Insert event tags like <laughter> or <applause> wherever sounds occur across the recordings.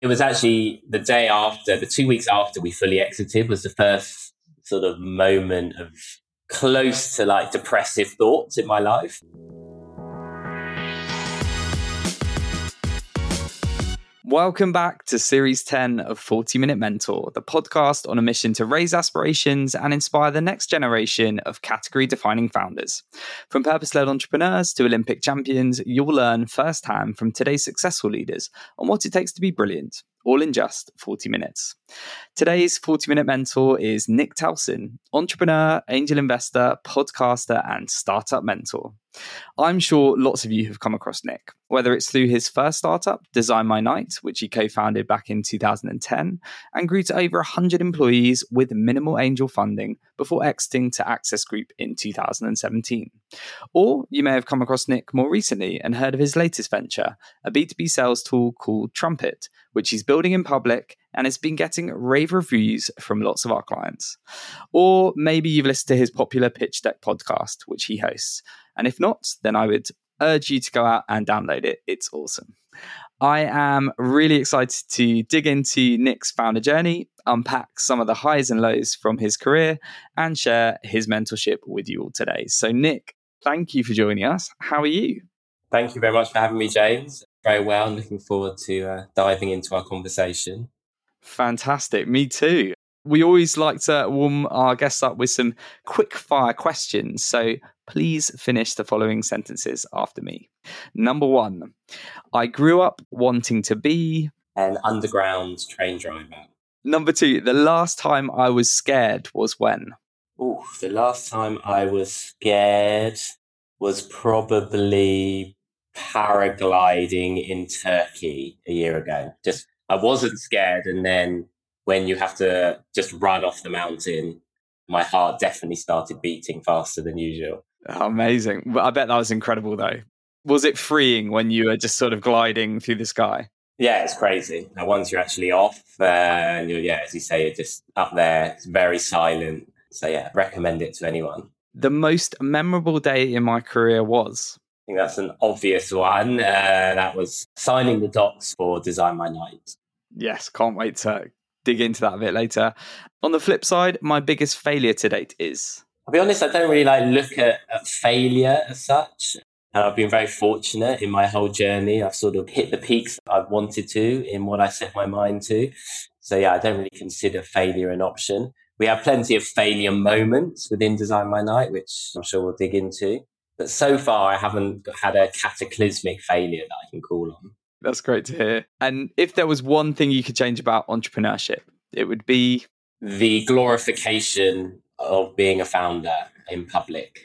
It was actually the day after, the two weeks after we fully exited was the first sort of moment of close to like depressive thoughts in my life. Welcome back to Series 10 of 40 Minute Mentor, the podcast on a mission to raise aspirations and inspire the next generation of category defining founders. From purpose led entrepreneurs to Olympic champions, you'll learn firsthand from today's successful leaders on what it takes to be brilliant all in just 40 minutes. Today's 40 minute mentor is Nick Telson, entrepreneur, angel investor, podcaster, and startup mentor. I'm sure lots of you have come across Nick, whether it's through his first startup, Design My Night, which he co founded back in 2010 and grew to over 100 employees with minimal angel funding before exiting to Access Group in 2017. Or you may have come across Nick more recently and heard of his latest venture, a B2B sales tool called Trumpet, which he's building in public and has been getting rave reviews from lots of our clients. Or maybe you've listened to his popular Pitch Deck podcast, which he hosts. And if not, then I would urge you to go out and download it. It's awesome. I am really excited to dig into Nick's founder journey, unpack some of the highs and lows from his career, and share his mentorship with you all today. So, Nick, thank you for joining us. How are you? Thank you very much for having me, James. Very well. Looking forward to uh, diving into our conversation. Fantastic. Me too. We always like to warm our guests up with some quick fire questions. So please finish the following sentences after me. Number one, I grew up wanting to be an underground train driver. Number two, the last time I was scared was when? Oh, the last time I was scared was probably paragliding in Turkey a year ago. Just I wasn't scared, and then when you have to just run off the mountain, my heart definitely started beating faster than usual. Amazing! But I bet that was incredible, though. Was it freeing when you were just sort of gliding through the sky? Yeah, it's crazy. Now, once you're actually off, uh, and you're, yeah, as you say, you're just up there. It's very silent. So yeah, recommend it to anyone. The most memorable day in my career was I think that's an obvious one. Uh, that was signing the docs for Design My Night. Yes, can't wait to dig into that a bit later. On the flip side, my biggest failure to date is. I'll be honest, I don't really like look at, at failure as such. And I've been very fortunate in my whole journey. I've sort of hit the peaks I've wanted to in what I set my mind to. So yeah, I don't really consider failure an option. We have plenty of failure moments within Design My Night, which I'm sure we'll dig into. But so far, I haven't had a cataclysmic failure that I can call on. That's great to hear. And if there was one thing you could change about entrepreneurship, it would be the glorification of being a founder in public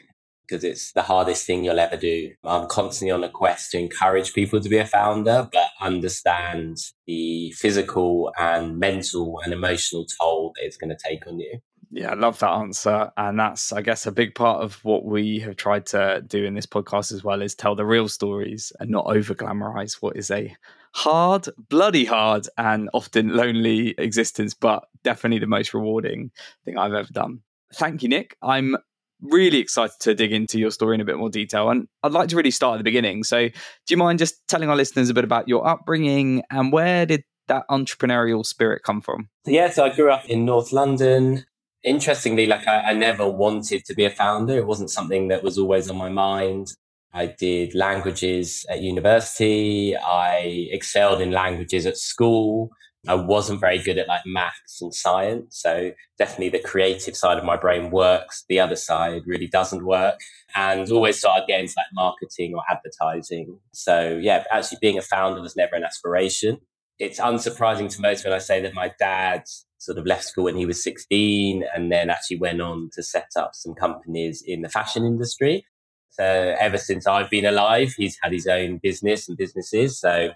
because it's the hardest thing you'll ever do. I'm constantly on a quest to encourage people to be a founder, but understand the physical and mental and emotional toll that it's going to take on you. Yeah, I love that answer. And that's, I guess, a big part of what we have tried to do in this podcast as well is tell the real stories and not over glamorize what is a hard, bloody hard, and often lonely existence, but definitely the most rewarding thing I've ever done. Thank you, Nick. I'm really excited to dig into your story in a bit more detail. And I'd like to really start at the beginning. So, do you mind just telling our listeners a bit about your upbringing and where did that entrepreneurial spirit come from? Yeah, so I grew up in North London interestingly, like I, I, never wanted to be a founder. It wasn't something that was always on my mind. I did languages at university. I excelled in languages at school. I wasn't very good at like maths and science. So definitely the creative side of my brain works. The other side really doesn't work and always started getting into like marketing or advertising. So yeah, actually being a founder was never an aspiration. It's unsurprising to most when I say that my dad sort of left school when he was 16 and then actually went on to set up some companies in the fashion industry. So ever since I've been alive, he's had his own business and businesses. So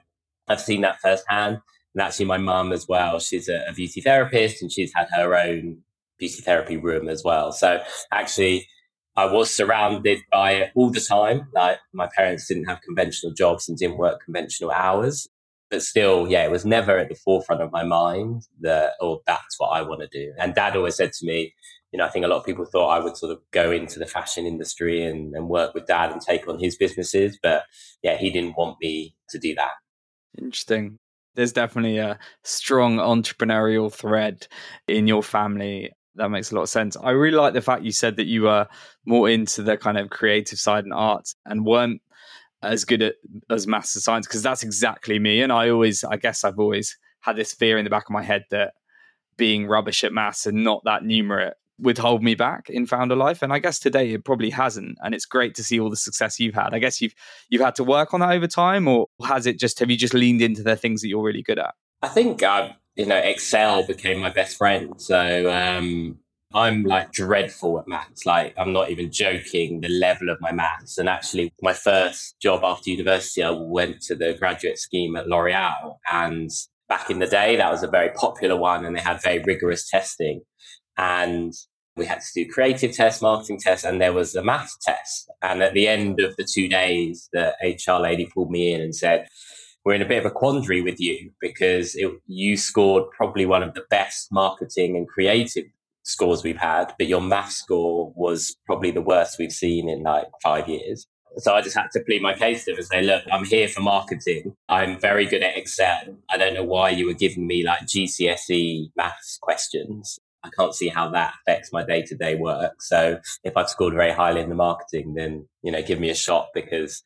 I've seen that firsthand. And actually, my mum as well, she's a, a beauty therapist and she's had her own beauty therapy room as well. So actually, I was surrounded by it all the time. Like my parents didn't have conventional jobs and didn't work conventional hours but still, yeah, it was never at the forefront of my mind that, oh, that's what I want to do. And dad always said to me, you know, I think a lot of people thought I would sort of go into the fashion industry and, and work with dad and take on his businesses. But yeah, he didn't want me to do that. Interesting. There's definitely a strong entrepreneurial thread in your family. That makes a lot of sense. I really like the fact you said that you were more into the kind of creative side and art and weren't as good at as maths and science because that's exactly me. And I always, I guess, I've always had this fear in the back of my head that being rubbish at maths and not that numerate would hold me back in founder life. And i guess today it probably hasn't. And it's great to see all the success you've had. I guess you've you've had to work on that over time or has it just have you just leaned into the things that you're really good at? I think you know excel became my best friend. So um I'm like dreadful at maths. Like I'm not even joking the level of my maths. And actually, my first job after university, I went to the graduate scheme at L'Oreal. And back in the day, that was a very popular one, and they had very rigorous testing. And we had to do creative tests, marketing tests, and there was a maths test. And at the end of the two days, the HR lady pulled me in and said, we're in a bit of a quandary with you because it, you scored probably one of the best marketing and creative scores we've had, but your math score was probably the worst we've seen in like five years. So I just had to plead my case to them and say, look, I'm here for marketing. I'm very good at Excel. I don't know why you were giving me like GCSE maths questions. I can't see how that affects my day to day work. So if I've scored very highly in the marketing, then, you know, give me a shot because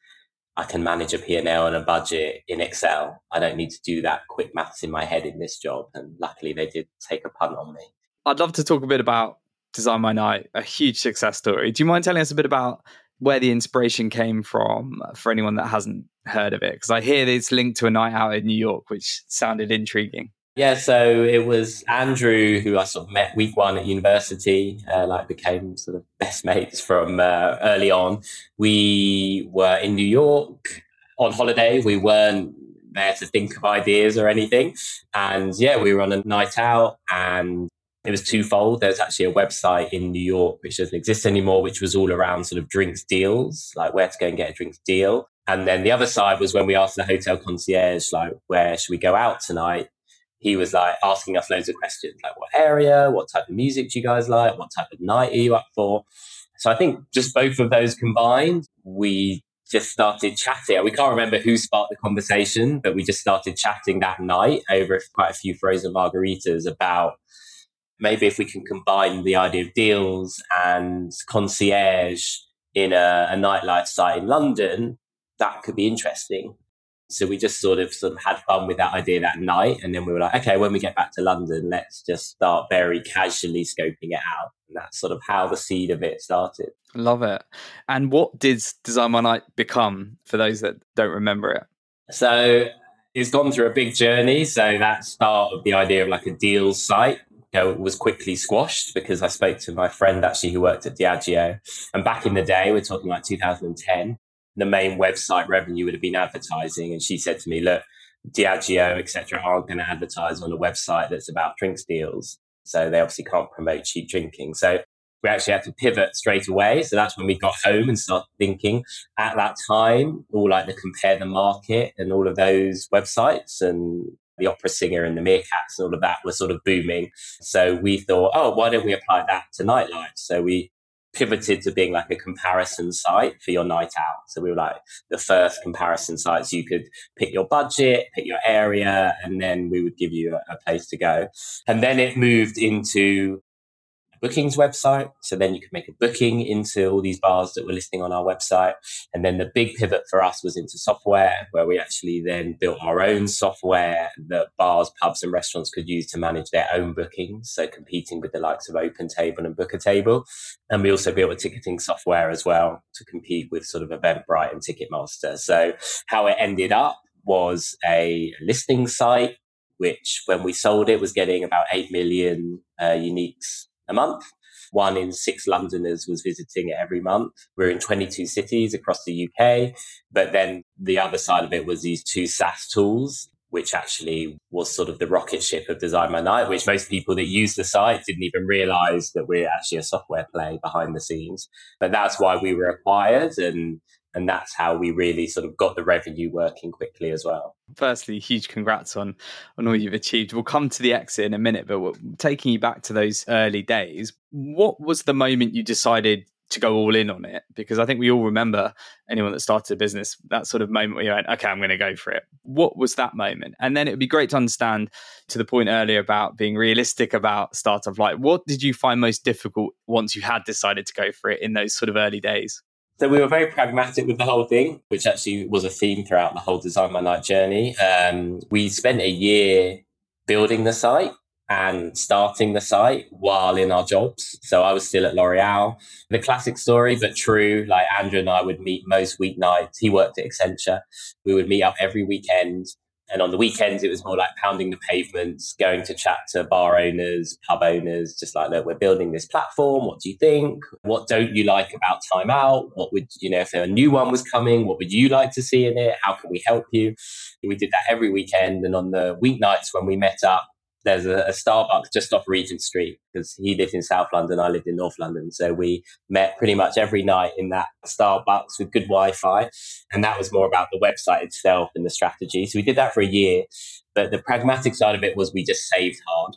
I can manage a P&L and a budget in Excel. I don't need to do that quick maths in my head in this job. And luckily they did take a punt on me. I'd love to talk a bit about Design My Night, a huge success story. Do you mind telling us a bit about where the inspiration came from for anyone that hasn't heard of it? Because I hear it's linked to a night out in New York, which sounded intriguing. Yeah, so it was Andrew who I sort of met week one at university, uh, like became sort of best mates from uh, early on. We were in New York on holiday. We weren't there to think of ideas or anything. And yeah, we were on a night out and it was twofold. There's actually a website in New York which doesn't exist anymore, which was all around sort of drinks deals, like where to go and get a drinks deal. And then the other side was when we asked the hotel concierge, like, where should we go out tonight? He was like asking us loads of questions, like what area, what type of music do you guys like, what type of night are you up for? So I think just both of those combined, we just started chatting. We can't remember who sparked the conversation, but we just started chatting that night over quite a few frozen margaritas about maybe if we can combine the idea of deals and concierge in a, a nightlife site in London, that could be interesting. So we just sort of sort of had fun with that idea that night, and then we were like, okay, when we get back to London, let's just start very casually scoping it out. And that's sort of how the seed of it started. Love it. And what did Design My Night become for those that don't remember it? So it's gone through a big journey. So that start of the idea of like a deals site you know, was quickly squashed because I spoke to my friend actually who worked at Diageo. And back in the day, we're talking like 2010, the main website revenue would have been advertising. And she said to me, look, Diageo, etc., aren't going to advertise on a website that's about drinks deals. So they obviously can't promote cheap drinking. So we actually had to pivot straight away. So that's when we got home and started thinking at that time, all like the compare the market and all of those websites and the opera singer and the meerkats and all of that were sort of booming. So we thought, oh, why don't we apply that to nightlife? So we pivoted to being like a comparison site for your night out. So we were like the first comparison sites. You could pick your budget, pick your area, and then we would give you a, a place to go. And then it moved into bookings website. So then you could make a booking into all these bars that were listing on our website. And then the big pivot for us was into software, where we actually then built our own software that bars, pubs, and restaurants could use to manage their own bookings. So competing with the likes of OpenTable and Bookatable. And we also built a ticketing software as well to compete with sort of Eventbrite and Ticketmaster. So how it ended up was a listing site which when we sold it was getting about 8 million uh, uniques a month. One in six Londoners was visiting it every month. We're in 22 cities across the UK. But then the other side of it was these two SaaS tools, which actually was sort of the rocket ship of Design My Night, which most people that use the site didn't even realize that we're actually a software play behind the scenes. But that's why we were acquired. And and that's how we really sort of got the revenue working quickly as well. Firstly, huge congrats on on all you've achieved. We'll come to the exit in a minute, but taking you back to those early days, what was the moment you decided to go all in on it? Because I think we all remember anyone that started a business, that sort of moment where you went, okay, I'm going to go for it. What was that moment? And then it would be great to understand to the point earlier about being realistic about startup life. What did you find most difficult once you had decided to go for it in those sort of early days? So we were very pragmatic with the whole thing, which actually was a theme throughout the whole Design My Night journey. Um, we spent a year building the site and starting the site while in our jobs. So I was still at L'Oreal. The classic story, but true. Like Andrew and I would meet most weeknights. He worked at Accenture. We would meet up every weekend. And on the weekends, it was more like pounding the pavements, going to chat to bar owners, pub owners, just like, look, we're building this platform. What do you think? What don't you like about Time Out? What would, you know, if a new one was coming, what would you like to see in it? How can we help you? We did that every weekend. And on the weeknights when we met up, there's a, a, Starbucks just off Regent Street because he lived in South London, I lived in North London. So we met pretty much every night in that Starbucks with good Wi Fi. And that was more about the website itself and the strategy. So we did that for a year. But the pragmatic side of it was we just saved hard.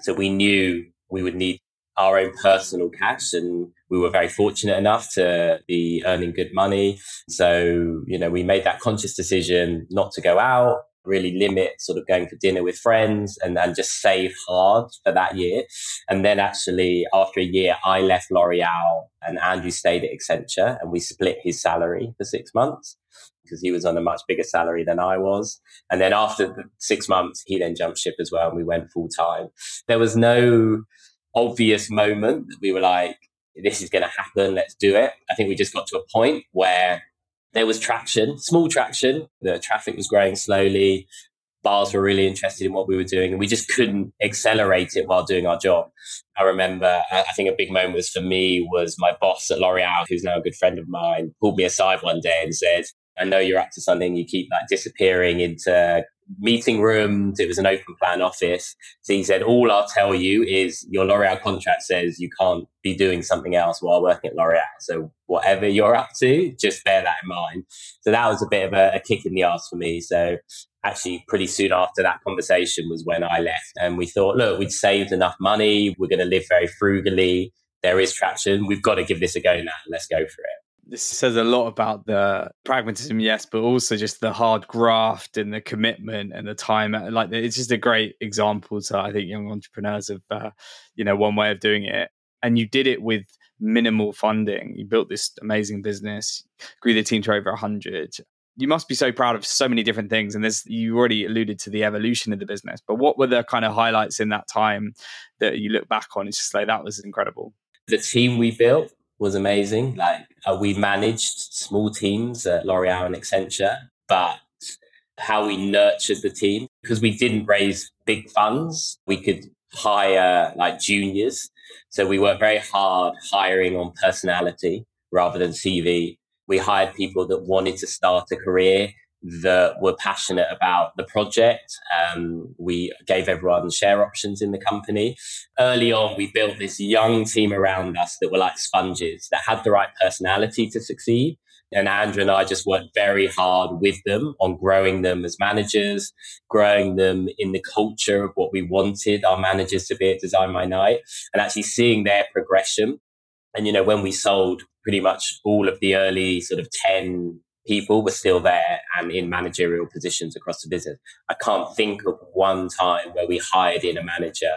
So we knew we would need our own personal cash and we were very fortunate enough to be earning good money. So, you know, we made that conscious decision not to go out really limit sort of going for dinner with friends and, and just save hard for that year. And then actually after a year, I left L'Oreal and Andrew stayed at Accenture and we split his salary for six months because he was on a much bigger salary than I was. And then after the six months, he then jumped ship as well and we went full time. There was no obvious moment that we were like, this is going to happen. Let's do it. I think we just got to a point where there was traction, small traction. The traffic was growing slowly. Bars were really interested in what we were doing, and we just couldn't accelerate it while doing our job. I remember, I think a big moment was for me was my boss at L'Oreal, who's now a good friend of mine, pulled me aside one day and said, I know you're up to something. You keep like disappearing into meeting rooms. It was an open plan office. So he said, all I'll tell you is your L'Oreal contract says you can't be doing something else while working at L'Oreal. So whatever you're up to, just bear that in mind. So that was a bit of a, a kick in the ass for me. So actually pretty soon after that conversation was when I left and we thought, look, we'd saved enough money. We're going to live very frugally. There is traction. We've got to give this a go now. Let's go for it this says a lot about the pragmatism, yes, but also just the hard graft and the commitment and the time. Like it's just a great example to I think young entrepreneurs of uh, you know one way of doing it, and you did it with minimal funding. You built this amazing business, grew the team to over hundred. You must be so proud of so many different things, and there's you already alluded to the evolution of the business. But what were the kind of highlights in that time that you look back on? It's just like that was incredible. The team we built was amazing. Like uh, we managed small teams at L'Oreal and Accenture, but how we nurtured the team because we didn't raise big funds, we could hire like juniors. So we worked very hard hiring on personality rather than CV. We hired people that wanted to start a career that were passionate about the project. Um, we gave everyone share options in the company. Early on, we built this young team around us that were like sponges that had the right personality to succeed. And Andrew and I just worked very hard with them on growing them as managers, growing them in the culture of what we wanted our managers to be at Design My Night, and actually seeing their progression. And, you know, when we sold pretty much all of the early sort of 10 people were still there and in managerial positions across the business. I can't think of one time where we hired in a manager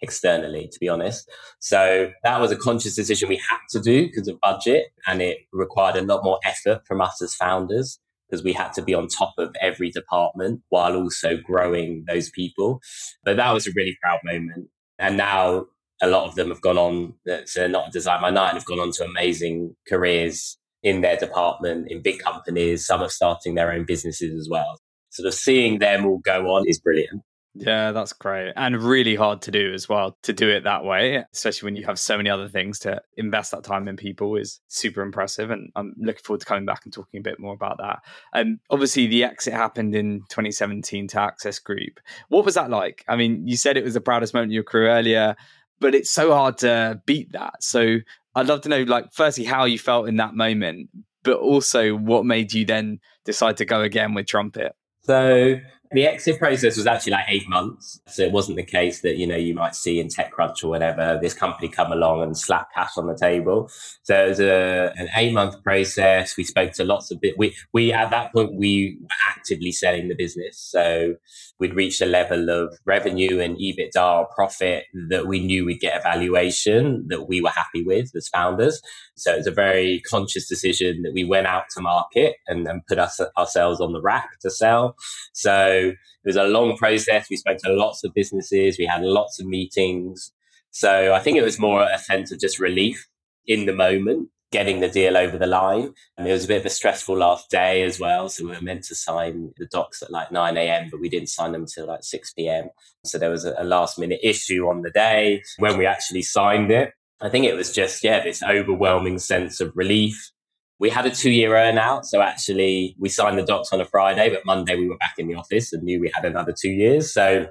externally, to be honest. So that was a conscious decision we had to do because of budget and it required a lot more effort from us as founders because we had to be on top of every department while also growing those people. But that was a really proud moment. And now a lot of them have gone on, uh, so not Design My Night, have gone on to amazing careers in their department in big companies. Some are starting their own businesses as well. Sort of seeing them all go on is brilliant. Yeah, that's great. And really hard to do as well, to do it that way, especially when you have so many other things to invest that time in people is super impressive. And I'm looking forward to coming back and talking a bit more about that. And obviously, the exit happened in 2017 to Access Group. What was that like? I mean, you said it was the proudest moment of your career earlier, but it's so hard to beat that. So I'd love to know, like, firstly, how you felt in that moment, but also what made you then decide to go again with Trumpet. So The exit process was actually like eight months. So it wasn't the case that, you know, you might see in TechCrunch or whatever, this company come along and slap cash on the table. So it was a, an eight month process. We spoke to lots of bit. We, we, at that point, we were actively selling the business. So we'd reached a level of revenue and EBITDA profit that we knew we'd get a valuation that we were happy with as founders. So it was a very conscious decision that we went out to market and, and put us, ourselves on the rack to sell. So it was a long process. We spoke to lots of businesses. We had lots of meetings. So I think it was more a sense of just relief in the moment, getting the deal over the line. And it was a bit of a stressful last day as well. So we were meant to sign the docs at like 9 a.m., but we didn't sign them until like 6 p.m. So there was a, last minute issue on the day when we actually signed it. I think it was just, yeah, this overwhelming sense of relief we had a two year earnout. So actually, we signed the docs on a Friday, but Monday we were back in the office and knew we had another two years. So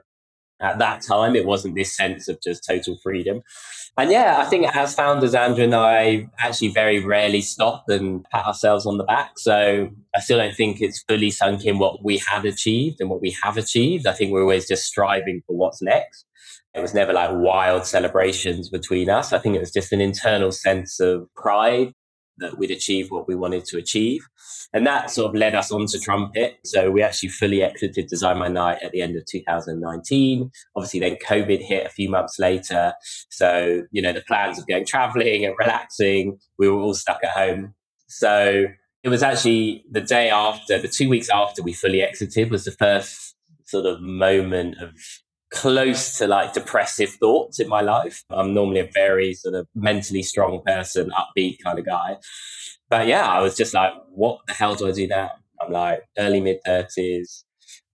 at that time, it wasn't this sense of just total freedom. And yeah, I think as founders, Andrew and I actually very rarely stop and pat ourselves on the back. So I still don't think it's fully sunk in what we had achieved and what we have achieved. I think we're always just striving for what's next. It was never like wild celebrations between us. I think it was just an internal sense of pride that we'd achieved what we wanted to achieve. And that sort of led us on to Trumpet. So we actually fully exited Design My Night at the end of 2019. Obviously, then COVID hit a few months later. So, you know, the plans of going traveling and relaxing, we were all stuck at home. So it was actually the day after, the two weeks after we fully exited was the first sort of moment of close to like depressive thoughts in my life. I'm normally a very sort of mentally strong person, upbeat kind of guy. But yeah, I was just like, what the hell do I do now? I'm like early mid 30s.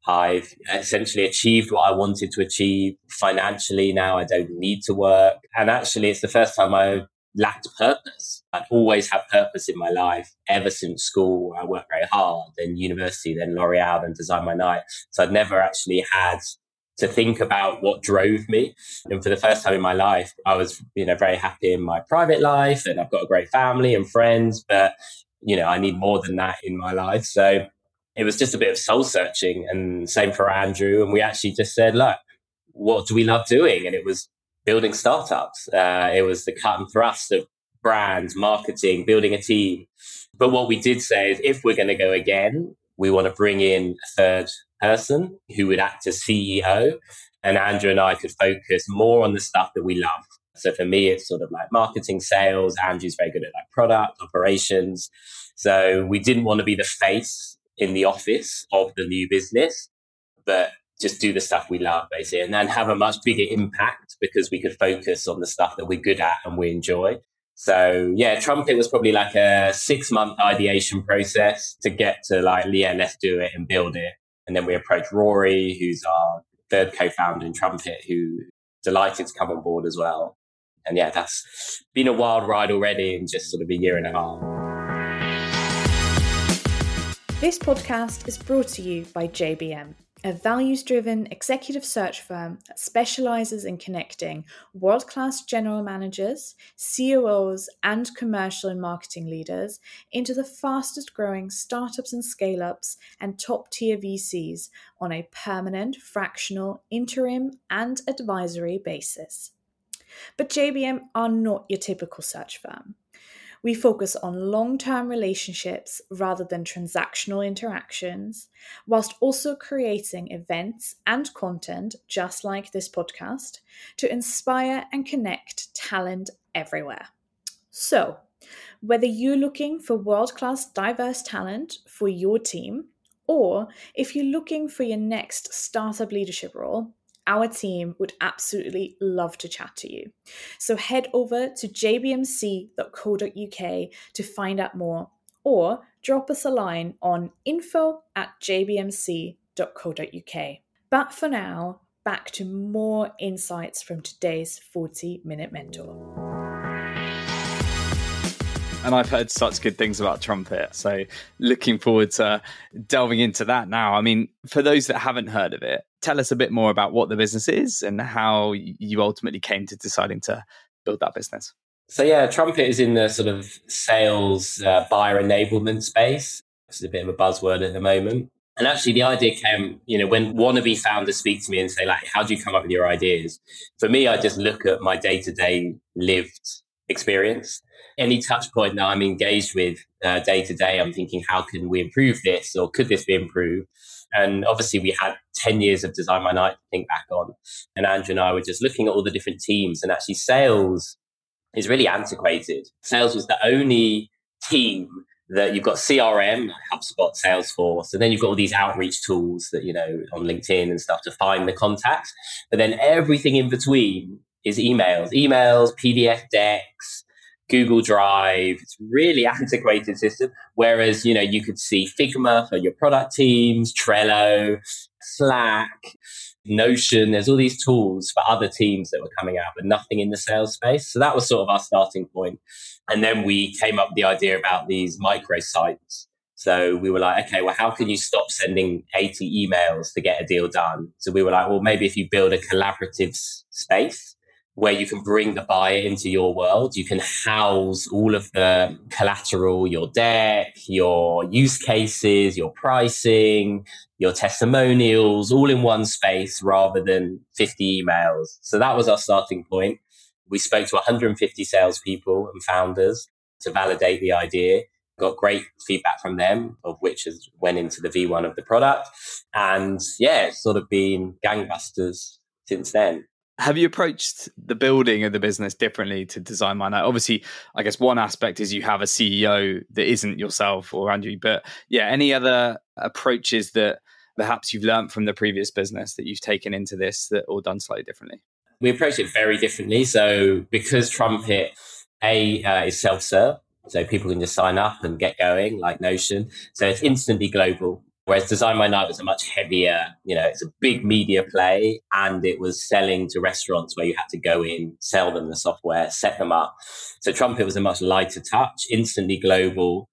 I've essentially achieved what I wanted to achieve financially. Now I don't need to work. And actually, it's the first time I lacked purpose. I've always had purpose in my life ever since school. I worked very hard, then university, then L'Oreal, then Design My Night. So I'd never actually had to think about what drove me. And for the first time in my life, I was, you know, very happy in my private life and I've got a great family and friends, but, you know, I need more than that in my life. So it was just a bit of soul searching and same for Andrew. And we actually just said, look, what do we love doing? And it was building startups. Uh, it was the cut and thrust of brands, marketing, building a team. But what we did say is if we're going to go again, we want to bring in a third person who would act as CEO. And Andrew and I could focus more on the stuff that we love. So for me, it's sort of like marketing, sales. Andrew's very good at like product operations. So we didn't want to be the face in the office of the new business, but just do the stuff we love basically and then have a much bigger impact because we could focus on the stuff that we're good at and we enjoy. So yeah, Trumpet was probably like a six month ideation process to get to like, yeah, let's do it and build it. And then we approached Rory, who's our third co-founder in Trumpet, who delighted to come on board as well. And yeah, that's been a wild ride already in just sort of a year and a half. This podcast is brought to you by JBM a values driven executive search firm that specializes in connecting world class general managers, COOs, and commercial and marketing leaders into the fastest growing startups and scale ups and top tier VCs on a permanent, fractional, interim, and advisory basis. But JBM are not your typical search firm. We focus on long term relationships rather than transactional interactions, whilst also creating events and content, just like this podcast, to inspire and connect talent everywhere. So, whether you're looking for world class diverse talent for your team, or if you're looking for your next startup leadership role, our team would absolutely love to chat to you. So head over to jbmc.co.uk to find out more or drop us a line on info at jbmc.co.uk. But for now, back to more insights from today's 40 Minute Mentor and I've heard such good things about Trumpet. So looking forward to delving into that now. I mean, for those that haven't heard of it, tell us a bit more about what the business is and how you ultimately came to deciding to build that business. So yeah, Trumpet is in the sort of sales uh, buyer enablement space. It's a bit of a buzzword at the moment. And actually, the idea came, you know, when wannabe founders speak to me and say, like, how do you come up with your ideas? For me, I just look at my day to day lived experience. Any touch point that I'm engaged with day to day, I'm thinking, how can we improve this or could this be improved? And obviously, we had 10 years of Design My Night to think back on. And Andrew and I were just looking at all the different teams, and actually, sales is really antiquated. Sales was the only team that you've got CRM, HubSpot, Salesforce, and then you've got all these outreach tools that, you know, on LinkedIn and stuff to find the contacts. But then everything in between is emails, emails, PDF decks, Google Drive. It's really antiquated system. Whereas, you know, you could see Figma for your product teams, Trello, Slack, Notion. There's all these tools for other teams that were coming out, but nothing in the sales space. So that was sort of our starting point. And then we came up with the idea about these micro sites. So we were like, okay, well, how can you stop sending 80 emails to get a deal done? So we were like, well, maybe if you build a collaborative space where you can bring the buyer into your world, you can house all of the collateral, your deck, your use cases, your pricing, your testimonials, all in one space rather than 50 emails. So that was our starting point. We spoke to 150 salespeople and founders to validate the idea. Got great feedback from them, of which has went into the V1 of the product. And yeah, it's sort of been gangbusters since then. Have you approached the building of the business differently to Design My Night? Obviously, I guess one aspect is you have a CEO that isn't yourself or Andrew, but yeah, any other approaches that perhaps you've learned from the previous business that you've taken into this that or done slightly differently? we approach it very differently. So because Trumpet A uh, is self-serve, so people can just sign up and get going like Notion. So it's instantly global. Whereas Design My Night was a much heavier, you know, it's a big media play and it was selling to restaurants where you had to go in, sell them the software, set them up. So Trumpet was a much lighter touch, instantly global.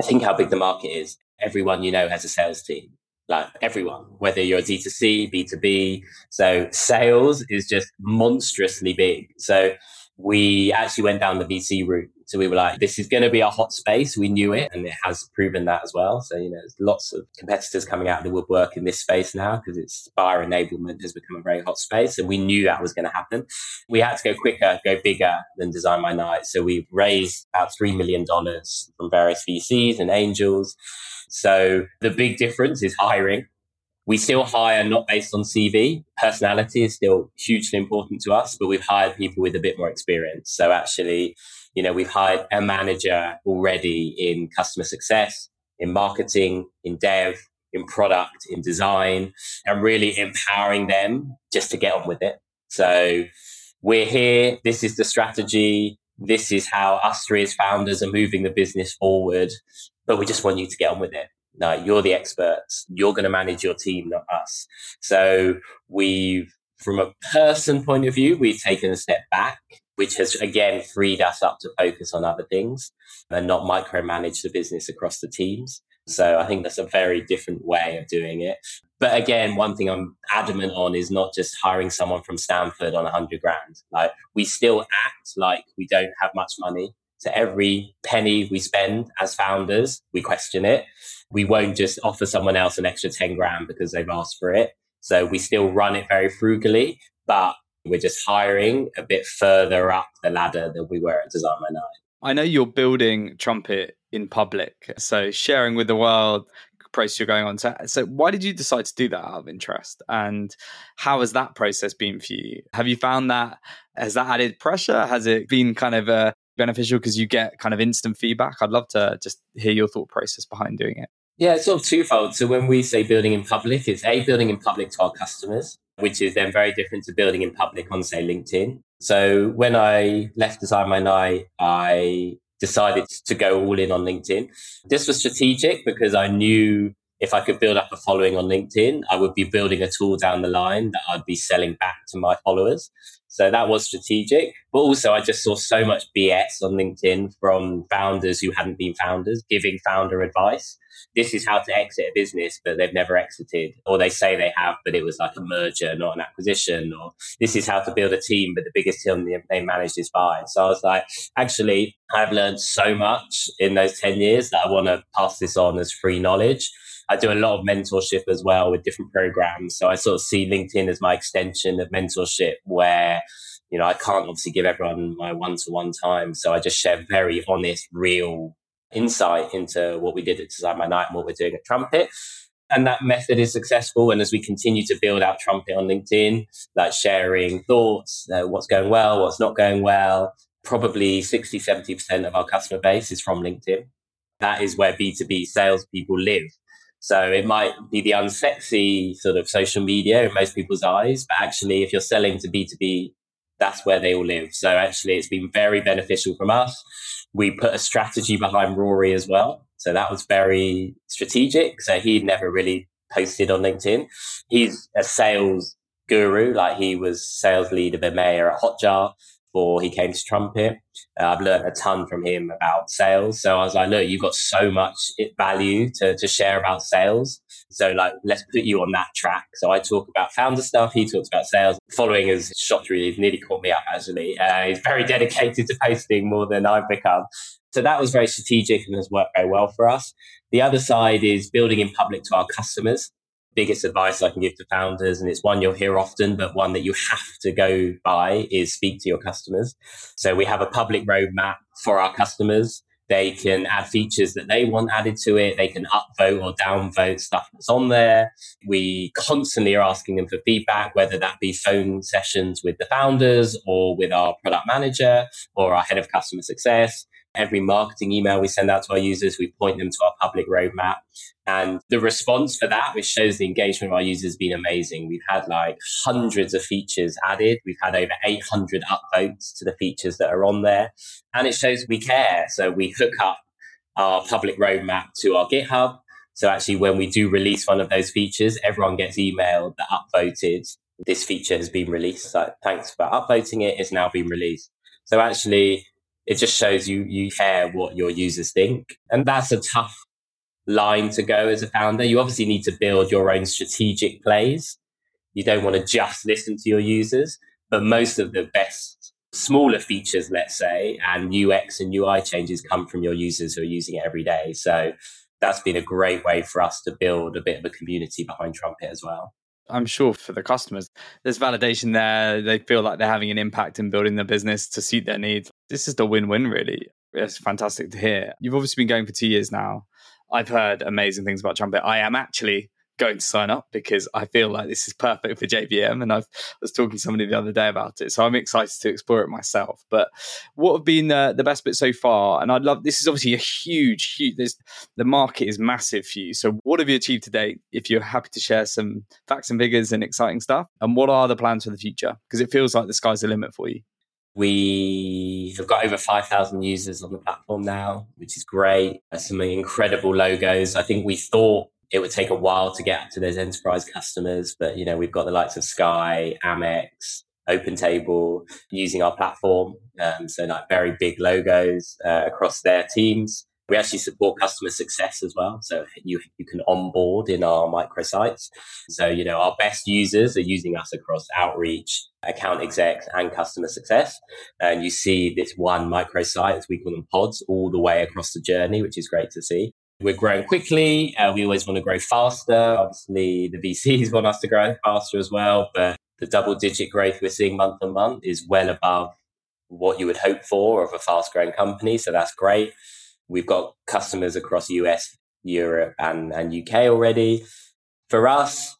I think how big the market is. Everyone you know has a sales team like everyone, whether you're a D2C, B2B. So sales is just monstrously big. So we actually went down the VC route. So we were like, this is going to be a hot space. We knew it and it has proven that as well. So, you know, there's lots of competitors coming out of the woodwork in this space now because it's buyer enablement has become a very hot space. And we knew that was going to happen. We had to go quicker, go bigger than Design My Night. So we raised about $3 million from various VCs and angels. So the big difference is hiring. We still hire not based on CV. Personality is still hugely important to us, but we've hired people with a bit more experience. So actually, you know, we've hired a manager already in customer success, in marketing, in dev, in product, in design, and really empowering them just to get on with it. So we're here. This is the strategy. This is how us three as founders are moving the business forward but we just want you to get on with it. No, you're the experts. You're going to manage your team, not us. So we've, from a person point of view, we've taken a step back, which has again freed us up to focus on other things and not micromanage the business across the teams. So I think that's a very different way of doing it. But again, one thing I'm adamant on is not just hiring someone from Stanford on a hundred grand. Like we still act like we don't have much money. So every penny we spend as founders, we question it. We won't just offer someone else an extra 10 grand because they've asked for it. So we still run it very frugally, but we're just hiring a bit further up the ladder than we were at Design My Night. I know you're building Trumpet in public, so sharing with the world process you're going on. So, so why did you decide to do that out of interest? And how has that process been for you? Have you found that has that added pressure? Has it been kind of a beneficial because you get kind of instant feedback. I'd love to just hear your thought process behind doing it. Yeah, it's sort of twofold. So when we say building in public, it's a building in public to our customers, which is then very different to building in public on say LinkedIn. So when I left Design My Night, I decided to go all in on LinkedIn. This was strategic because I knew if I could build up a following on LinkedIn, I would be building a tool down the line that I'd be selling back to my followers. So that was strategic. But also, I just saw so much BS on LinkedIn from founders who hadn't been founders giving founder advice. This is how to exit a business, but they've never exited. Or they say they have, but it was like a merger, not an acquisition. Or this is how to build a team, but the biggest team they managed is five. So I was like, actually, I've learned so much in those 10 years that I want to pass this on as free knowledge. I do a lot of mentorship as well with different programs. So I sort of see LinkedIn as my extension of mentorship where, you know, I can't obviously give everyone my one to one time. So I just share very honest, real insight into what we did at Design My Night and what we're doing at Trumpet and that method is successful. And as we continue to build out Trumpet on LinkedIn, like sharing thoughts, uh, what's going well, what's not going well, probably 60, 70% of our customer base is from LinkedIn. That is where B2B salespeople live. So it might be the unsexy sort of social media in most people's eyes, but actually, if you're selling to B2B, that's where they all live. So actually, it's been very beneficial from us. We put a strategy behind Rory as well. So that was very strategic. So he never really posted on LinkedIn. He's a sales guru, like he was sales lead of EMEA at Hotjar before he came to Trumpet. Uh, I've learned a ton from him about sales. So I was like, look, you've got so much value to, to share about sales. So like, let's put you on that track. So I talk about founder stuff. He talks about sales. Following his shot really, he's nearly caught me up actually. Uh, he's very <laughs> dedicated to posting more than I've become. So that was very strategic and has worked very well for us. The other side is building in public to our customers. Biggest advice I can give to founders, and it's one you'll hear often, but one that you have to go by is speak to your customers. So we have a public roadmap for our customers. They can add features that they want added to it. They can upvote or downvote stuff that's on there. We constantly are asking them for feedback, whether that be phone sessions with the founders or with our product manager or our head of customer success. Every marketing email we send out to our users, we point them to our public roadmap. And the response for that, which shows the engagement of our users, has been amazing. We've had like hundreds of features added. We've had over 800 upvotes to the features that are on there. And it shows we care. So we hook up our public roadmap to our GitHub. So actually, when we do release one of those features, everyone gets emailed that upvoted this feature has been released. So thanks for upvoting it. It's now been released. So actually, it just shows you you care what your users think. And that's a tough line to go as a founder. You obviously need to build your own strategic plays. You don't want to just listen to your users, but most of the best smaller features, let's say, and UX and UI changes come from your users who are using it every day. So that's been a great way for us to build a bit of a community behind Trumpet as well. I'm sure for the customers, there's validation there. They feel like they're having an impact in building their business to suit their needs. This is the win win, really. It's fantastic to hear. You've obviously been going for two years now. I've heard amazing things about Trumpet. I am actually going to sign up because I feel like this is perfect for JBM. And I've, I was talking to somebody the other day about it. So I'm excited to explore it myself. But what have been the, the best bits so far? And I'd love this is obviously a huge, huge, there's, the market is massive for you. So what have you achieved to date? If you're happy to share some facts and figures and exciting stuff, and what are the plans for the future? Because it feels like the sky's the limit for you. We have got over 5,000 users on the platform now, which is great. Some incredible logos. I think we thought it would take a while to get to those enterprise customers, but you know, we've got the likes of Sky, Amex, OpenTable using our platform. Um, so like very big logos uh, across their teams. We actually support customer success as well. So you, you can onboard in our microsites. So, you know, our best users are using us across outreach, account execs and customer success. And you see this one microsite, as we call them pods, all the way across the journey, which is great to see. We're growing quickly. Uh, we always want to grow faster. Obviously, the VCs <laughs> want us to grow faster as well. But the double digit growth we're seeing month on month is well above what you would hope for of a fast growing company. So that's great. We've got customers across US, Europe, and, and UK already. For us,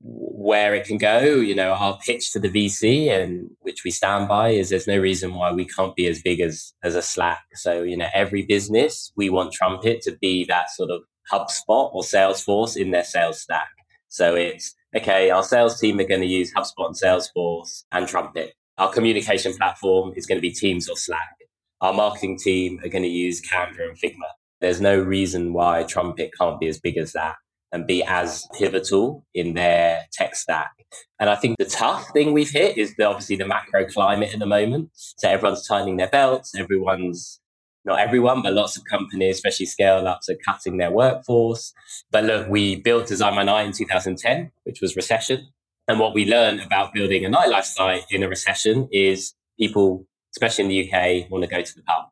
where it can go. You know, our pitch to the VC and which we stand by is there's no reason why we can't be as big as as a Slack. So, you know, every business we want Trumpet to be that sort of HubSpot or Salesforce in their sales stack. So it's okay, our sales team are going to use HubSpot and Salesforce and Trumpet. Our communication platform is going to be Teams or Slack. Our marketing team are going to use Canva and Figma. There's no reason why Trumpet can't be as big as that and be as pivotal in their tech stack. And I think the tough thing we've hit is the, obviously the macro climate at the moment. So everyone's tightening their belts. Everyone's not everyone, but lots of companies, especially scale ups, are cutting their workforce. But look, we built Design My Night in 2010, which was recession. And what we learned about building a nightlife site in a recession is people, especially in the UK, want to go to the pub.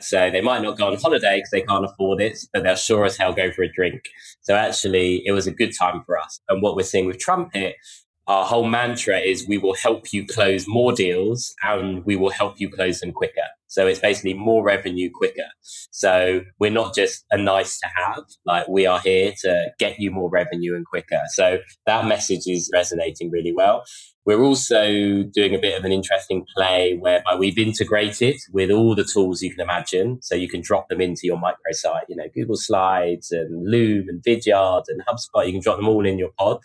So they might not go on holiday because they can't afford it, but they'll sure as hell go for a drink. So actually, it was a good time for us. And what we're seeing with Trumpet, our whole mantra is we will help you close more deals and we will help you close them quicker. So it's basically more revenue quicker. So we're not just a nice to have, like we are here to get you more revenue and quicker. So that message is resonating really well. We're also doing a bit of an interesting play whereby we've integrated with all the tools you can imagine. So you can drop them into your microsite, you know, Google Slides and Loom and Vidyard and HubSpot. You can drop them all in your pod.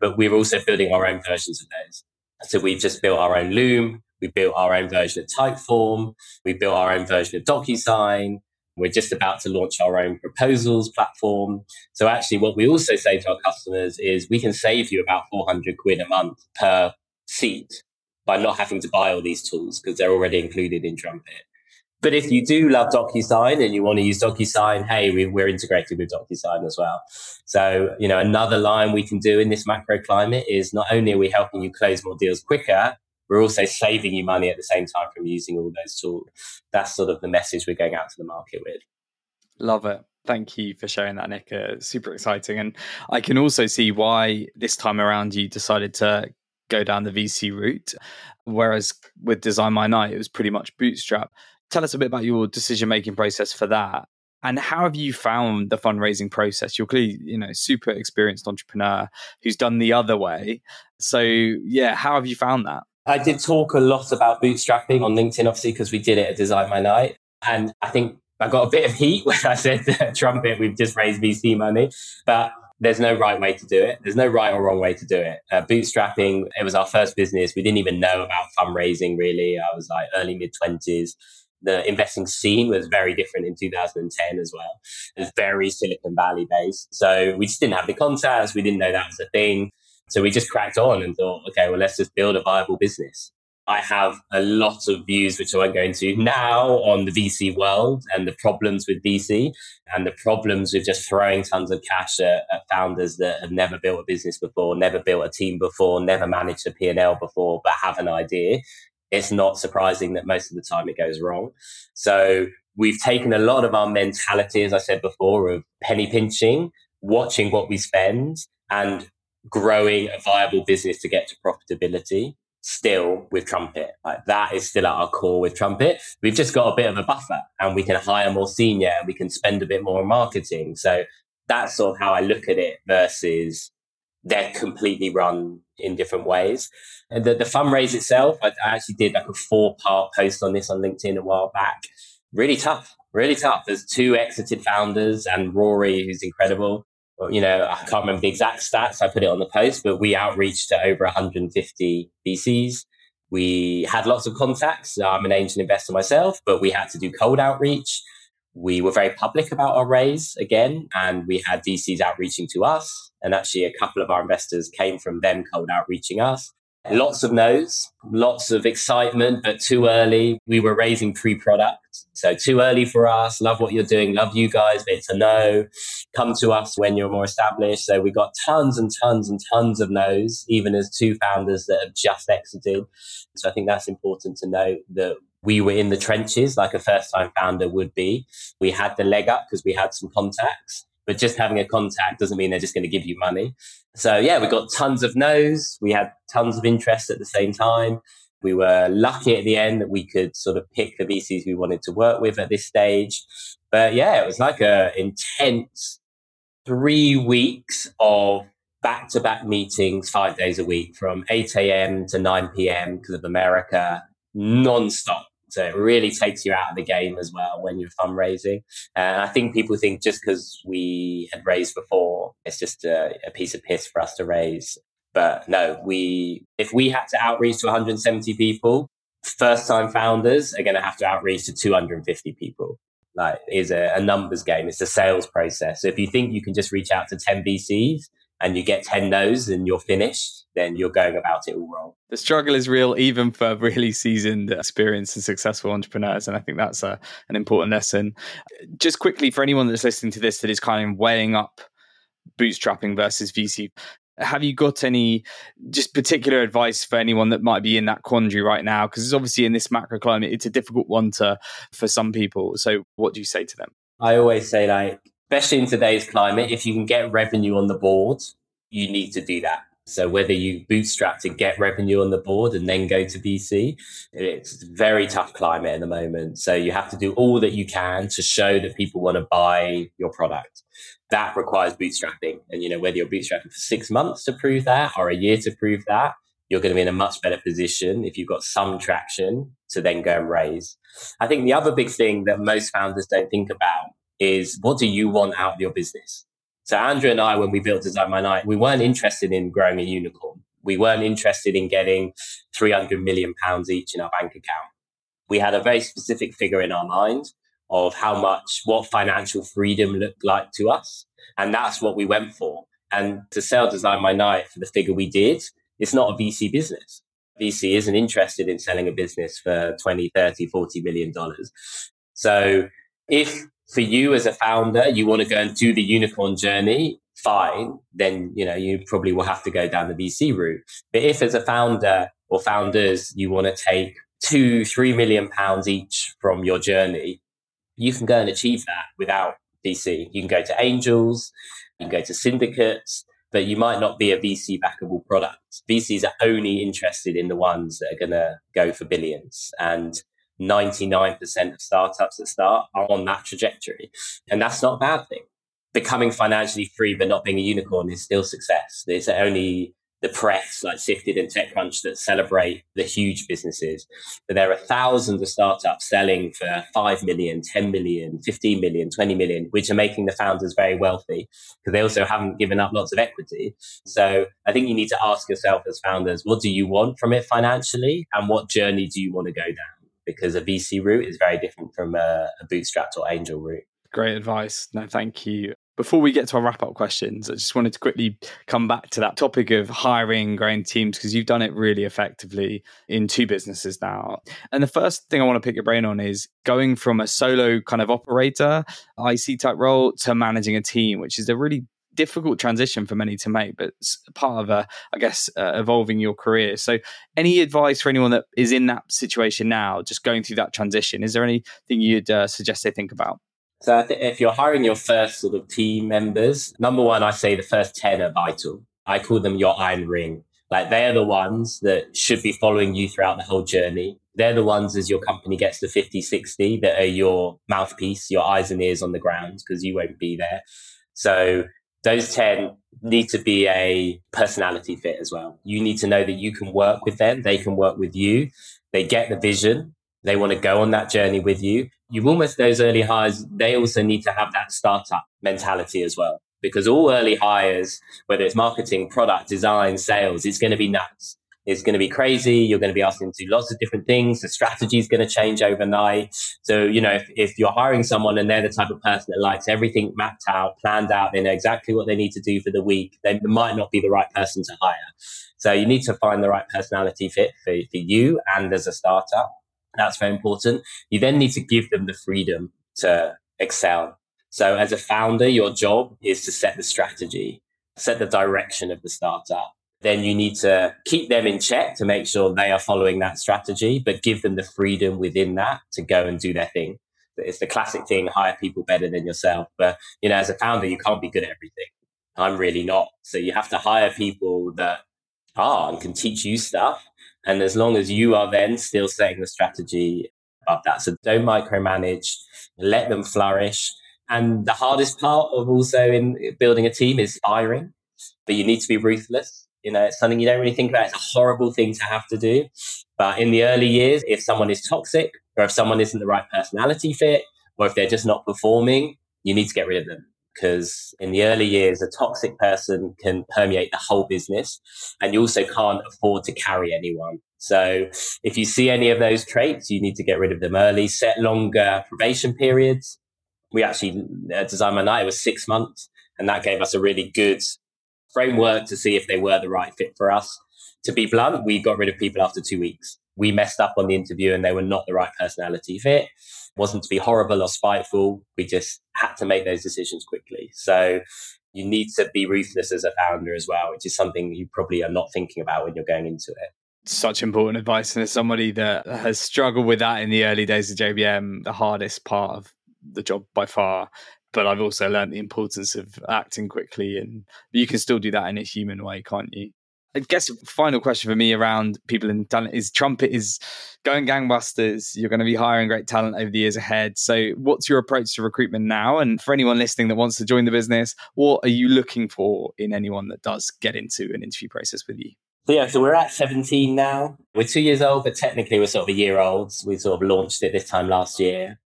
But we're also building our own versions of those. So we've just built our own Loom. We built our own version of Typeform. We built our own version of DocuSign. We're just about to launch our own proposals platform. So actually what we also say to our customers is we can save you about 400 quid a month per seat by not having to buy all these tools because they're already included in Trumpet. But if you do love DocuSign and you want to use DocuSign, hey, we, are integrated with DocuSign as well. So, you know, another line we can do in this macro climate is not only are we helping you close more deals quicker, we're also saving you money at the same time from using all those tools. That's sort of the message we're going out to the market with. Love it. Thank you for sharing that, Nick. Uh, super exciting. And I can also see why this time around you decided to go down the VC route. Whereas with Design My Night, it was pretty much bootstrap. Tell us a bit about your decision making process for that. And how have you found the fundraising process? You're clearly, you know, super experienced entrepreneur who's done the other way. So yeah, how have you found that? I did talk a lot about bootstrapping on LinkedIn, obviously, because we did it at Design My Night. And I think I got a bit of heat <laughs> when I said Trumpet, we've just raised VC money. But there's no right way to do it. There's no right or wrong way to do it. Uh, bootstrapping, it was our first business. We didn't even know about fundraising really. I was like early mid 20s. The investing scene was very different in 2010 as well. It was very Silicon Valley based. So we just didn't have the contacts. We didn't know that was a thing. So we just cracked on and thought, okay, well, let's just build a viable business. I have a lot of views, which I won't go into now, on the VC world and the problems with VC and the problems with just throwing tons of cash at, at, founders that have never built a business before, never built a team before, never managed a P&L before, but have an idea. It's not surprising that most of the time it goes wrong. So we've taken a lot of our mentality, as I said before, of penny pinching, watching what we spend and growing a viable business to get to profitability still with Trumpet. Like that is still at our core with Trumpet. We've just got a bit of a buffer and we can hire more senior and we can spend a bit more on marketing. So that's sort of how I look at it versus they're completely run in different ways. And the, the fundraise itself, I, I actually did like a four part post on this on LinkedIn a while back. Really tough, really tough. There's two exited founders and Rory, who's incredible you know, I can't remember the exact stats. I put it on the post, but we outreached to over 150 VCs. We had lots of contacts. I'm an angel investor myself, but we had to do cold outreach. We were very public about our raise again, and we had VCs outreaching to us. And actually, a couple of our investors came from them cold outreaching us. Lots of no's, lots of excitement, but too early. We were raising pre product. So too early for us. Love what you're doing. Love you guys, but it's a no. Come to us when you're more established. So we got tons and tons and tons of no's, even as two founders that have just exited. So I think that's important to note that we were in the trenches like a first time founder would be. We had the leg up because we had some contacts but just having a contact doesn't mean they're just going to give you money. So yeah, we got tons of no's. We had tons of interest at the same time. We were lucky at the end that we could sort of pick the VCs we wanted to work with at this stage. But yeah, it was like a intense three weeks of back to back meetings, five days a week from 8 a.m. to 9 p.m. because of America, non-stop so it really takes you out of the game as well when you're fundraising. And I think people think just because we had raised before, it's just a, a piece of piss for us to raise. But no, we if we had to outreach to 170 people, first time founders are going to have to outreach to 250 people. Like is a, a numbers game. It's a sales process. So if you think you can just reach out to 10 VCs and you get 10 no's and you're finished, then you're going about it all wrong. The struggle is real, even for really seasoned, experienced, and successful entrepreneurs. And I think that's a, an important lesson. Just quickly, for anyone that's listening to this that is kind of weighing up bootstrapping versus VC, Have you got any just particular advice for anyone that might be in that quandary right now? Because it's obviously in this macro climate, it's a difficult one to for some people. So what do you say to them? I always say like, especially in today's climate, if you can get revenue on the board, you need to do that. So whether you bootstrap to get revenue on the board and then go to VC, it's very tough climate at the moment. So you have to do all that you can to show that people want to buy your product. That requires bootstrapping. And you know, whether you're bootstrapping for six months to prove that or a year to prove that, you're going to be in a much better position if you've got some traction to then go and raise. I think the other big thing that most founders don't think about is what do you want out of your business? So Andrew and I, when we built Design My Night, we weren't interested in growing a unicorn. We weren't interested in getting 300 million pounds each in our bank account. We had a very specific figure in our mind of how much, what financial freedom looked like to us. And that's what we went for. And to sell Design My Night for the figure we did, it's not a VC business. VC isn't interested in selling a business for 20, 30, 40 million dollars. So if for you as a founder, you want to go and do the unicorn journey, fine, then, you know, you probably will have to go down the VC route. But if as a founder or founders, you want to take two, three million pounds each from your journey, you can go and achieve that without VC. You can go to angels, you can go to syndicates, but you might not be a VC backable product. VCs are only interested in the ones that are going to go for billions. And 99% of startups that start are on that trajectory. And that's not a bad thing. Becoming financially free but not being a unicorn is still success. It's only the press like Sifted and TechCrunch that celebrate the huge businesses. But there are thousands of startups selling for 5 million, 10 million, 15 million, 20 million, which are making the founders very wealthy because they also haven't given up lots of equity. So I think you need to ask yourself as founders, what do you want from it financially? And what journey do you want to go down? Because a VC route is very different from a, a bootstrapped or angel route. Great advice. No, thank you. Before we get to our wrap up questions, I just wanted to quickly come back to that topic of hiring, growing teams, because you've done it really effectively in two businesses now. And the first thing I want to pick your brain on is going from a solo kind of operator, IC type role, to managing a team, which is a really difficult transition for many to make, but it's part of, a, I guess, uh, evolving your career. So, any advice for anyone that is in that situation now, just going through that transition? Is there anything you'd uh, suggest they think about? So, if you're hiring your first sort of team members, number one, I say the first 10 are vital. I call them your iron ring. Like they are the ones that should be following you throughout the whole journey. They're the ones as your company gets to 50, 60 that are your mouthpiece, your eyes and ears on the ground because you won't be there. So those 10 need to be a personality fit as well. You need to know that you can work with them. They can work with you. They get the vision. They want to go on that journey with you. You've almost those early hires. They also need to have that startup mentality as well, because all early hires, whether it's marketing, product design, sales, it's going to be nuts is going to be crazy. You're going to be asked to do lots of different things. The strategy is going to change overnight. So, you know, if, if you're hiring someone and they're the type of person that likes everything mapped out, planned out, they know exactly what they need to do for the week, they might not be the right person to hire. So you need to find the right personality fit for, for you and as a startup. That's very important. You then need to give them the freedom to excel. So as a founder, your job is to set the strategy, set the direction of the startup then you need to keep them in check to make sure they are following that strategy, but give them the freedom within that to go and do their thing. It's the classic thing, hire people better than yourself. But, you know, as a founder, you can't be good at everything. I'm really not. So you have to hire people that are and can teach you stuff. And as long as you are then still setting the strategy of that. So don't micromanage, let them flourish. And the hardest part of also in building a team is firing, but you need to be ruthless you know, it's something you don't really think about. It's a horrible thing to have to do. But in the early years, if someone is toxic or if someone isn't the right personality fit or if they're just not performing, you need to get rid of them. Because in the early years, a toxic person can permeate the whole business and you also can't afford to carry anyone. So if you see any of those traits, you need to get rid of them early, set longer probation periods. We actually Design My Night, it was six months and that gave us a really good framework to see if they were the right fit for us. To be blunt, we got rid of people after two weeks we messed up on the interview and they were not the right personality fit. It wasn't to be horrible or spiteful. We just had to make those decisions quickly. So you need to be ruthless as a founder as well, which is something you probably are not thinking about when you're going into it. Such important advice. And as somebody that has struggled with that in the early days of JBM, the hardest part of the job by far. But I've also learned the importance of acting quickly, and you can still do that in a human way, can't you? I guess final question for me around people in talent is Trumpet is going gangbusters. You're going to be hiring great talent over the years ahead. So, what's your approach to recruitment now? And for anyone listening that wants to join the business, what are you looking for in anyone that does get into an interview process with you? So yeah, so we're at 17 now. We're two years old, but technically we're sort of a year old. We sort of launched it this time last year.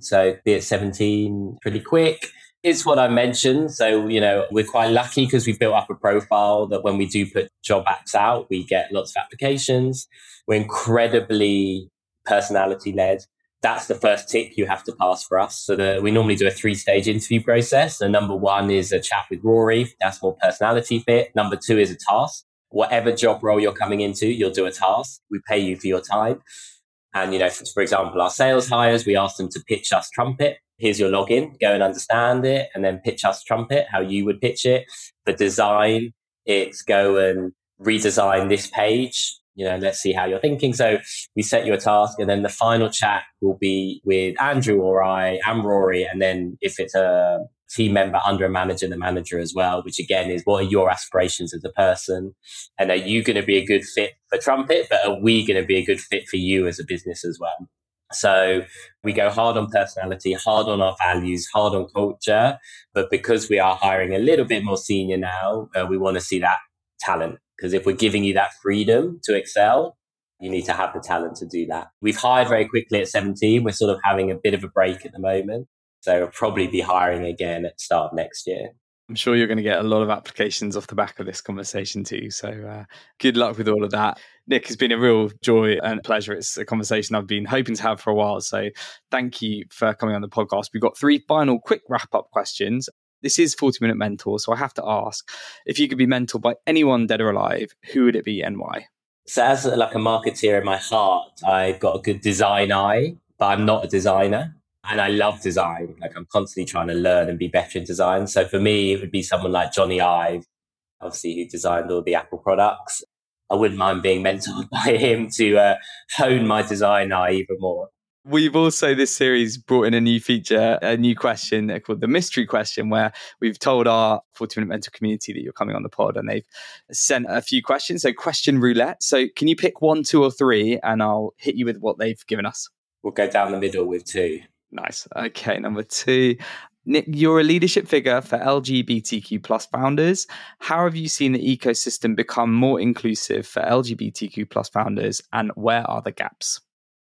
So be at 17 pretty quick it's what I mentioned. So, you know, we're quite lucky because we built up a profile that when we do put job apps out, we get lots of applications. We're incredibly personality led. That's the first tick you have to pass for us. So the, we normally do a three stage interview process. So number one is a chat with Rory. That's more personality fit. Number two is a task. Whatever job role you're coming into, you'll do a task. We pay you for your time. And, you know, for, for example, our sales hires, we ask them to pitch us Trumpet here's your login, go and understand it, and then pitch us Trumpet, how you would pitch it. For design, it's go and redesign this page. You know, let's see how you're thinking. So we set you a task, and then the final chat will be with Andrew or I and Rory. And then if it's a team member under a manager, the manager as well, which again is what are your aspirations as a person? And are you going to be a good fit for Trumpet? But are we going to be a good fit for you as a business as well? So we go hard on personality, hard on our values, hard on culture. But because we are hiring a little bit more senior now, uh, we want to see that talent. Because if we're giving you that freedom to excel, you need to have the talent to do that. We've hired very quickly at 17. We're sort of having a bit of a break at the moment. So we'll probably be hiring again at start of next year. I'm sure you're going to get a lot of applications off the back of this conversation too. So uh, good luck with all of that. Nick, it's been a real joy and pleasure. It's a conversation I've been hoping to have for a while. So thank you for coming on the podcast. We've got three final quick wrap up questions. This is 40 Minute Mentor. So I have to ask if you could be mentored by anyone dead or alive, who would it be and why? So, as like a marketeer in my heart, I've got a good design eye, but I'm not a designer and I love design. Like I'm constantly trying to learn and be better in design. So for me, it would be someone like Jony Ive, obviously who designed all the Apple products. I wouldn't mind being mentored <laughs> by him to uh, hone my design eye even more. We've also this series brought in a new feature, a new question called the mystery question, where we've told our 40 minute mentor community that you're coming on the pod and they've sent a few questions. So, question roulette. So, can you pick one, two, or three, and I'll hit you with what they've given us? We'll go down the middle with two. Nice. Okay, number two. Nick, you're a leadership figure for LGBTQ plus founders. How have you seen the ecosystem become more inclusive for LGBTQ plus founders, and where are the gaps?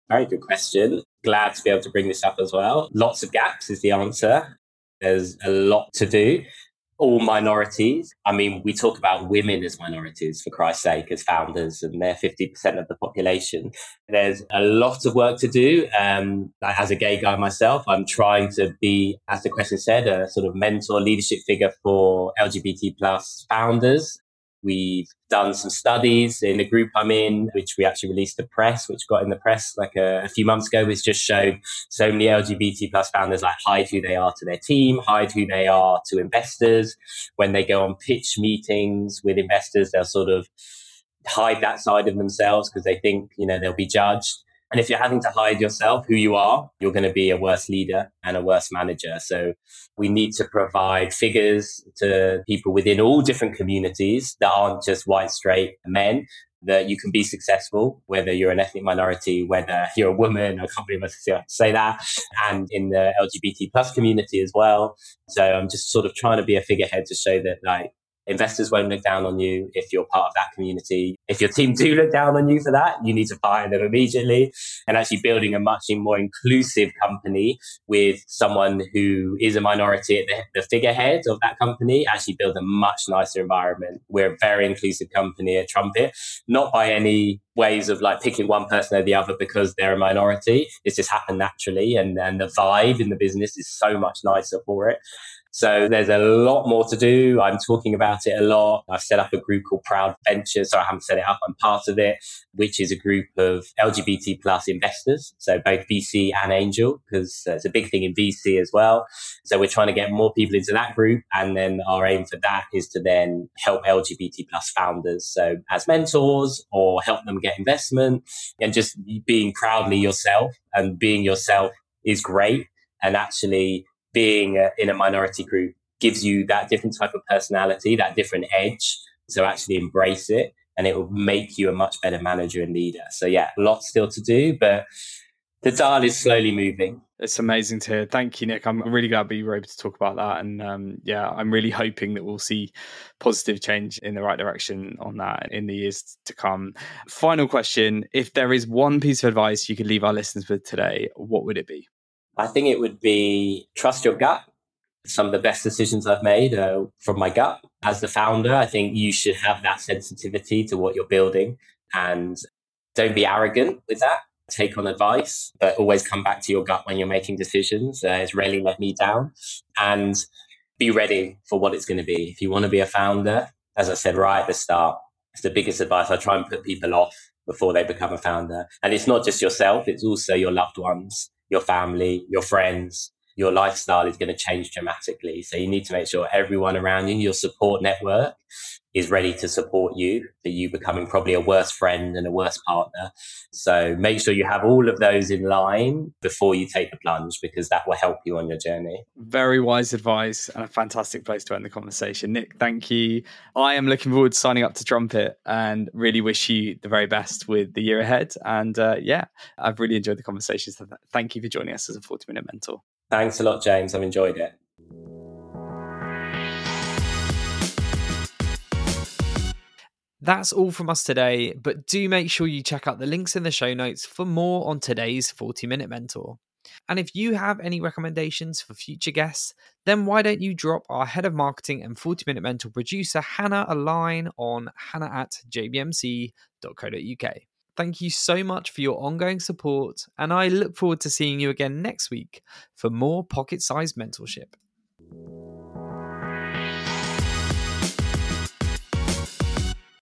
Very good question. Glad to be able to bring this up as well. Lots of gaps is the answer. There's a lot to do all minorities. I mean, we talk about women as minorities, for Christ's sake, as founders, and they're 50% of the population. There's a lot of work to do. Um, as a gay guy myself, I'm trying to be, as the question said, a sort of mentor leadership figure for LGBT plus founders We've done some studies in the group I'm in, which we actually released the press, which got in the press like a, a few months ago, which just showed so many LGBT plus founders like hide who they are to their team, hide who they are to investors. When they go on pitch meetings with investors, they'll sort of hide that side of themselves because they think, you know, they'll be judged. And if you're having to hide yourself, who you are, you're going to be a worse leader and a worse manager. So we need to provide figures to people within all different communities that aren't just white, straight men, that you can be successful, whether you're an ethnic minority, whether you're a woman, I can't believe I say that, and in the LGBT plus community as well. So I'm just sort of trying to be a figurehead to show that like Investors won't look down on you if you're part of that community. If your team do look down on you for that, you need to fire them immediately. And actually building a much more inclusive company with someone who is a minority at the, the figurehead of that company, actually build a much nicer environment. We're a very inclusive company at Trumpet, not by any ways of like picking one person or the other because they're a minority. It's just happened naturally. And, and the vibe in the business is so much nicer for it. So there's a lot more to do. I'm talking about it a lot. I've set up a group called Proud Ventures. So I haven't set it up. I'm part of it, which is a group of LGBT plus investors. So both VC and angel, because it's a big thing in VC as well. So we're trying to get more people into that group. And then our aim for that is to then help LGBT plus founders. So as mentors or help them get investment and just being proudly yourself and being yourself is great. And actually being a, in a minority group gives you that different type of personality, that different edge. So actually embrace it and it will make you a much better manager and leader. So yeah, lots still to do, but the dial is slowly moving. It's amazing to hear. Thank you, Nick. I'm really glad we were able to talk about that. And um, yeah, I'm really hoping that we'll see positive change in the right direction on that in the years to come. Final question If there is one piece of advice you could leave our listeners with today, what would it be? I think it would be trust your gut. Some of the best decisions I've made are from my gut. As the founder, I think you should have that sensitivity to what you're building and don't be arrogant with that. Take on advice, but always come back to your gut when you're making decisions. Uh, it's rarely let me down and be ready for what it's going to be. If you want to be a founder, as I said right at the start, it's the biggest advice. I try and put people off before they become a founder. And it's not just yourself, it's also your loved ones your family, your friends, your lifestyle is going to change dramatically. So you need to make sure everyone around you, your support network is ready to support you, that you becoming probably a worse friend and a worse partner. So make sure you have all of those in line before you take the plunge because that will help you on your journey. Very wise advice and a fantastic place to end the conversation. Nick, thank you. I am looking forward to signing up to Trumpet and really wish you the very best with the year ahead. And uh, yeah, I've really enjoyed the conversation. So thank you for joining us as a 40 minute mentor. Thanks a lot, James. I've enjoyed it. That's all from us today, but do make sure you check out the links in the show notes for more on today's 40 Minute Mentor. And if you have any recommendations for future guests, then why don't you drop our head of marketing and 40 Minute Mentor producer, Hannah, a line on hannah at jbmc.co.uk. Thank you so much for your ongoing support, and I look forward to seeing you again next week for more pocket sized mentorship.